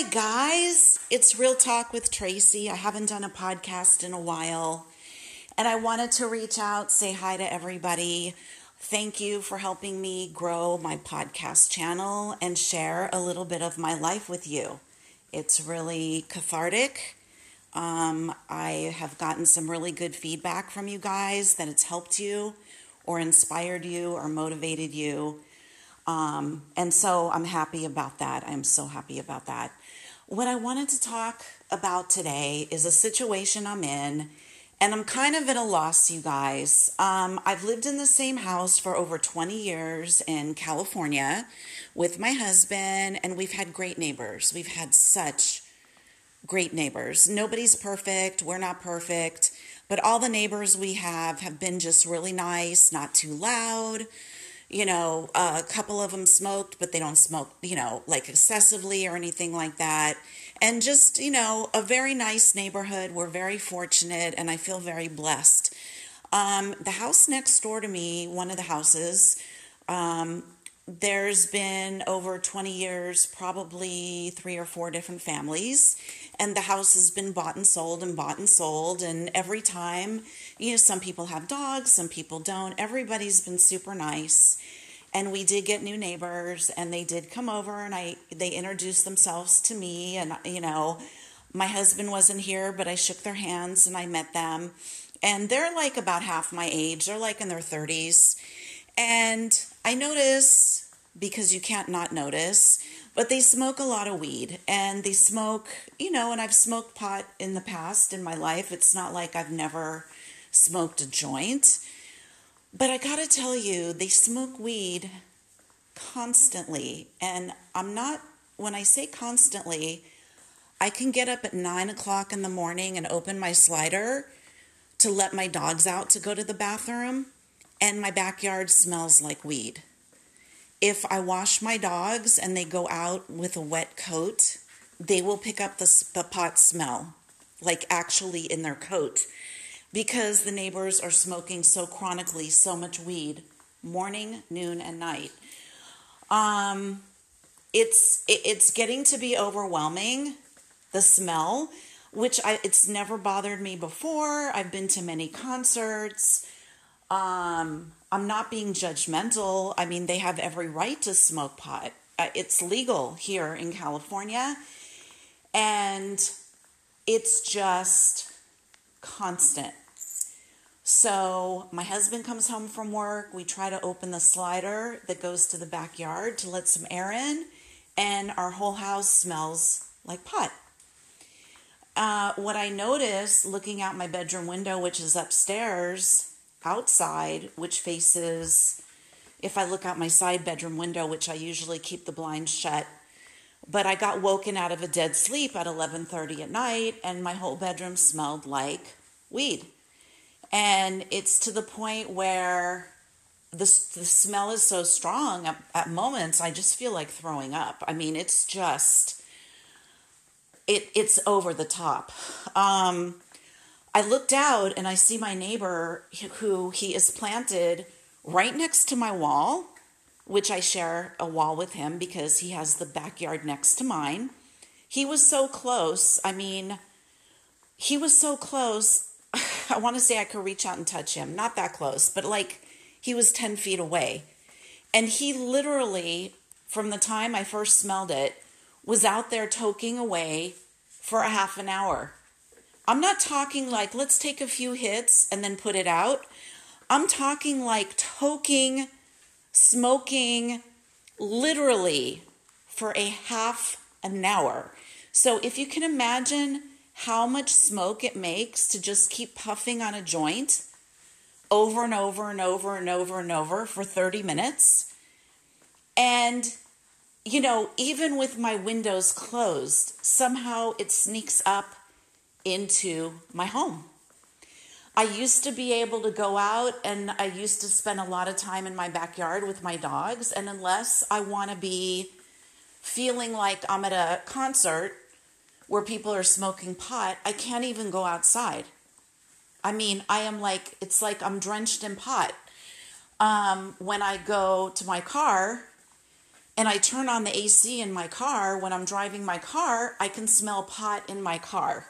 Hi, guys. It's Real Talk with Tracy. I haven't done a podcast in a while, and I wanted to reach out, say hi to everybody. Thank you for helping me grow my podcast channel and share a little bit of my life with you. It's really cathartic. Um, I have gotten some really good feedback from you guys that it's helped you or inspired you or motivated you. Um, and so I'm happy about that. I'm so happy about that. What I wanted to talk about today is a situation I'm in, and I'm kind of at a loss, you guys. Um, I've lived in the same house for over 20 years in California with my husband, and we've had great neighbors. We've had such great neighbors. Nobody's perfect. We're not perfect. But all the neighbors we have have been just really nice, not too loud you know, a couple of them smoked, but they don't smoke, you know, like excessively or anything like that. And just, you know, a very nice neighborhood. We're very fortunate and I feel very blessed. Um, the house next door to me, one of the houses, um, there's been over 20 years, probably three or four different families, and the house has been bought and sold and bought and sold. And every time, you know, some people have dogs, some people don't. Everybody's been super nice. And we did get new neighbors, and they did come over, and I they introduced themselves to me, and you know, my husband wasn't here, but I shook their hands and I met them, and they're like about half my age. They're like in their 30s, and I notice because you can't not notice, but they smoke a lot of weed and they smoke, you know, and I've smoked pot in the past in my life. It's not like I've never smoked a joint. But I gotta tell you, they smoke weed constantly. And I'm not, when I say constantly, I can get up at nine o'clock in the morning and open my slider to let my dogs out to go to the bathroom, and my backyard smells like weed. If I wash my dogs and they go out with a wet coat, they will pick up the, the pot smell, like actually in their coat, because the neighbors are smoking so chronically so much weed, morning, noon, and night. Um, it's it, it's getting to be overwhelming, the smell, which I it's never bothered me before. I've been to many concerts. Um, I'm not being judgmental. I mean, they have every right to smoke pot. Uh, it's legal here in California. And it's just constant. So, my husband comes home from work. We try to open the slider that goes to the backyard to let some air in, and our whole house smells like pot. Uh, what I notice looking out my bedroom window, which is upstairs, outside, which faces, if I look out my side bedroom window, which I usually keep the blinds shut, but I got woken out of a dead sleep at 11:30 at night and my whole bedroom smelled like weed. And it's to the point where the, the smell is so strong at, at moments I just feel like throwing up. I mean, it's just it it's over the top. Um, I looked out and I see my neighbor who he is planted right next to my wall, which I share a wall with him because he has the backyard next to mine. He was so close. I mean, he was so close. I want to say I could reach out and touch him. Not that close, but like he was 10 feet away. And he literally, from the time I first smelled it, was out there toking away for a half an hour. I'm not talking like, let's take a few hits and then put it out. I'm talking like toking, smoking, literally for a half an hour. So if you can imagine how much smoke it makes to just keep puffing on a joint over and over and over and over and over for 30 minutes. And, you know, even with my windows closed, somehow it sneaks up into my home. I used to be able to go out and I used to spend a lot of time in my backyard with my dogs. And unless I want to be feeling like I'm at a concert where people are smoking pot, I can't even go outside. I mean, I am like, it's like I'm drenched in pot. Um, when I go to my car and I turn on the AC in my car, when I'm driving my car, I can smell pot in my car.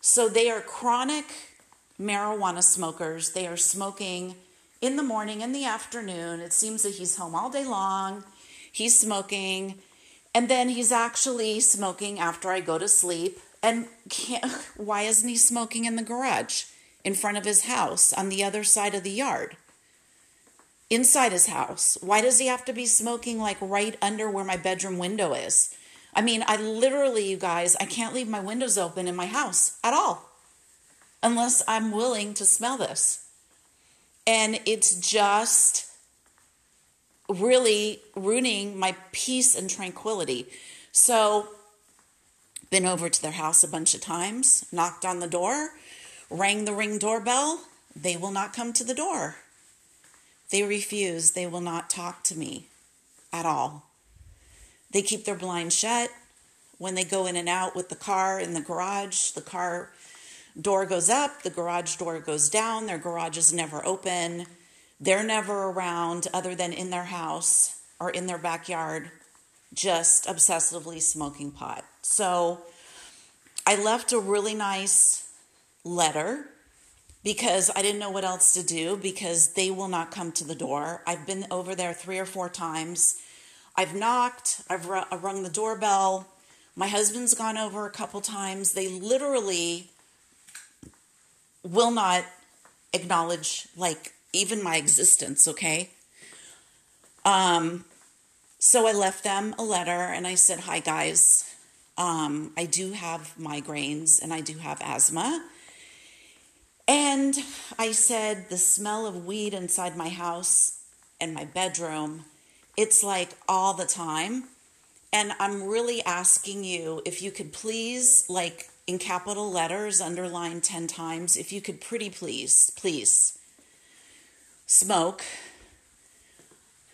So they are chronic marijuana smokers. They are smoking in the morning, in the afternoon. It seems that he's home all day long. He's smoking. And then he's actually smoking after I go to sleep. And why isn't he smoking in the garage in front of his house on the other side of the yard? inside his house. Why does he have to be smoking like right under where my bedroom window is? I mean, I literally, you guys, I can't leave my windows open in my house at all unless I'm willing to smell this. And it's just really ruining my peace and tranquility. So, been over to their house a bunch of times, knocked on the door, rang the ring doorbell. They will not come to the door. They refuse. They will not talk to me at all. They keep their blinds shut. When they go in and out with the car in the garage, the car door goes up, the garage door goes down, their garage is never open. They're never around other than in their house or in their backyard, just obsessively smoking pot. So I left a really nice letter because I didn't know what else to do because they will not come to the door. I've been over there three or four times. I've knocked, I've rung the doorbell. My husband's gone over a couple times. They literally will not acknowledge like even my existence, okay? Um so I left them a letter and I said, "Hi guys. Um I do have migraines and I do have asthma." And I said, the smell of weed inside my house and my bedroom, it's like all the time. And I'm really asking you if you could please, like in capital letters, underline 10 times, if you could pretty please, please smoke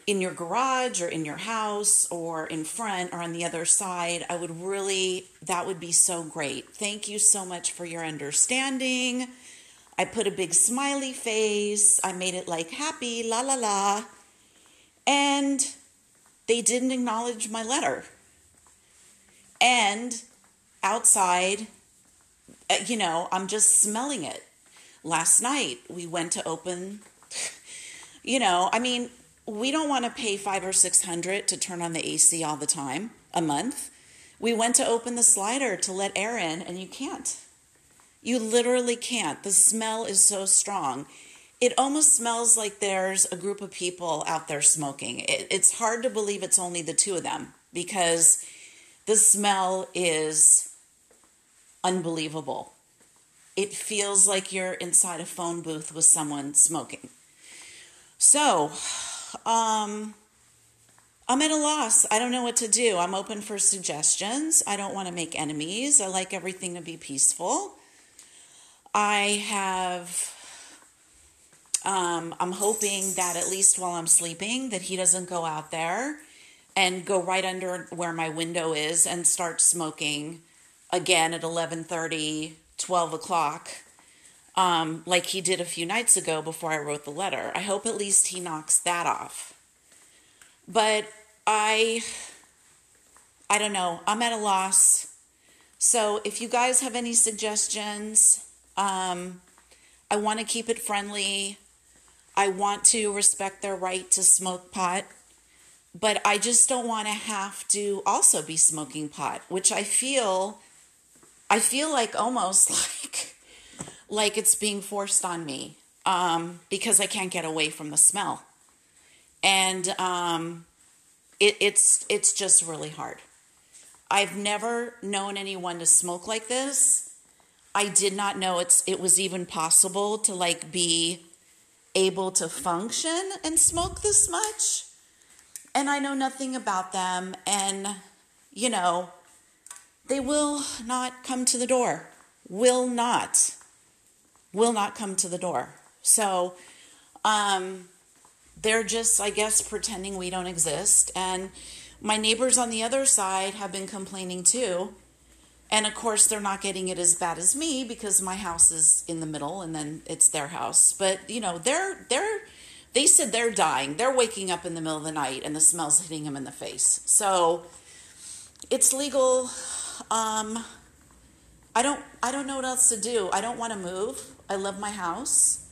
in your garage or in your house or in front or on the other side. I would really, that would be so great. Thank you so much for your understanding. I put a big smiley face. I made it like happy, la la la. And they didn't acknowledge my letter. And outside, uh, you know, I'm just smelling it. Last night, we went to open, you know, I mean, we don't want to pay five or six hundred to turn on the AC all the time a month. We went to open the slider to let air in, and you can't. You literally can't. The smell is so strong. It almost smells like there's a group of people out there smoking. It, it's hard to believe it's only the two of them because the smell is unbelievable. It feels like you're inside a phone booth with someone smoking. So, um, I'm at a loss. I don't know what to do. I'm open for suggestions. I don't want to make enemies. I like everything to be peaceful. I have um, I'm hoping that at least while I'm sleeping that he doesn't go out there and go right under where my window is and start smoking again at 11:30, 12 o'clock, um, like he did a few nights ago before I wrote the letter. I hope at least he knocks that off. But I, I don't know. I'm at a loss. So if you guys have any suggestions, um, I want to keep it friendly. I want to respect their right to smoke pot, but I just don't want to have to also be smoking pot, which I feel I feel like almost like like it's being forced on me um, because I can't get away from the smell, and um, it, it's it's just really hard. I've never known anyone to smoke like this I did not know it's it was even possible to like be able to function and smoke this much. And I know nothing about them and you know, they will not come to the door. Will not. Will not come to the door. So um they're just I guess pretending we don't exist and my neighbors on the other side have been complaining too and of course, they're not getting it as bad as me because my house is in the middle and then it's their house. But, you know, they're they're they said they're dying. They're waking up in the middle of the night and the smell's hitting them in the face. So it's legal. Um, I don't I don't know what else to do. I don't want to move. I love my house.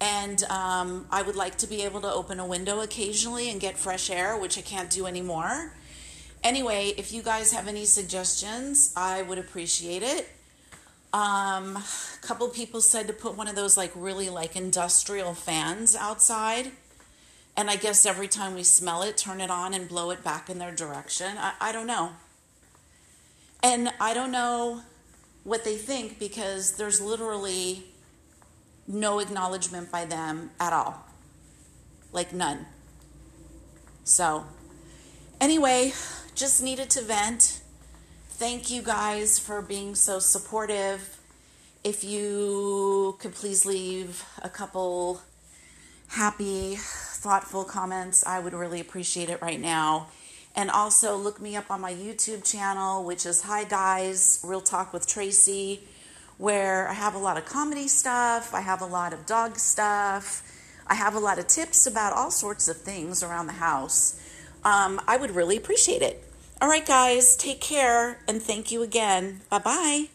And um, I would like to be able to open a window occasionally and get fresh air, which I can't do anymore. Anyway, if you guys have any suggestions, I would appreciate it. Um, a couple people said to put one of those like really like industrial fans outside. And I guess every time we smell it, turn it on and blow it back in their direction. I, I don't know. And I don't know what they think because there's literally no acknowledgement by them at all. Like none. So, anyway, just needed to vent. Thank you guys for being so supportive. If you could please leave a couple happy, thoughtful comments, I would really appreciate it right now. And also look me up on my YouTube channel, which is Hi Guys, Real Talk with Tracy where I have a lot of comedy stuff, I have a lot of dog stuff, I have a lot of tips about all sorts of things around the house. Um, I would really appreciate it. All right, guys, take care and thank you again. Bye bye.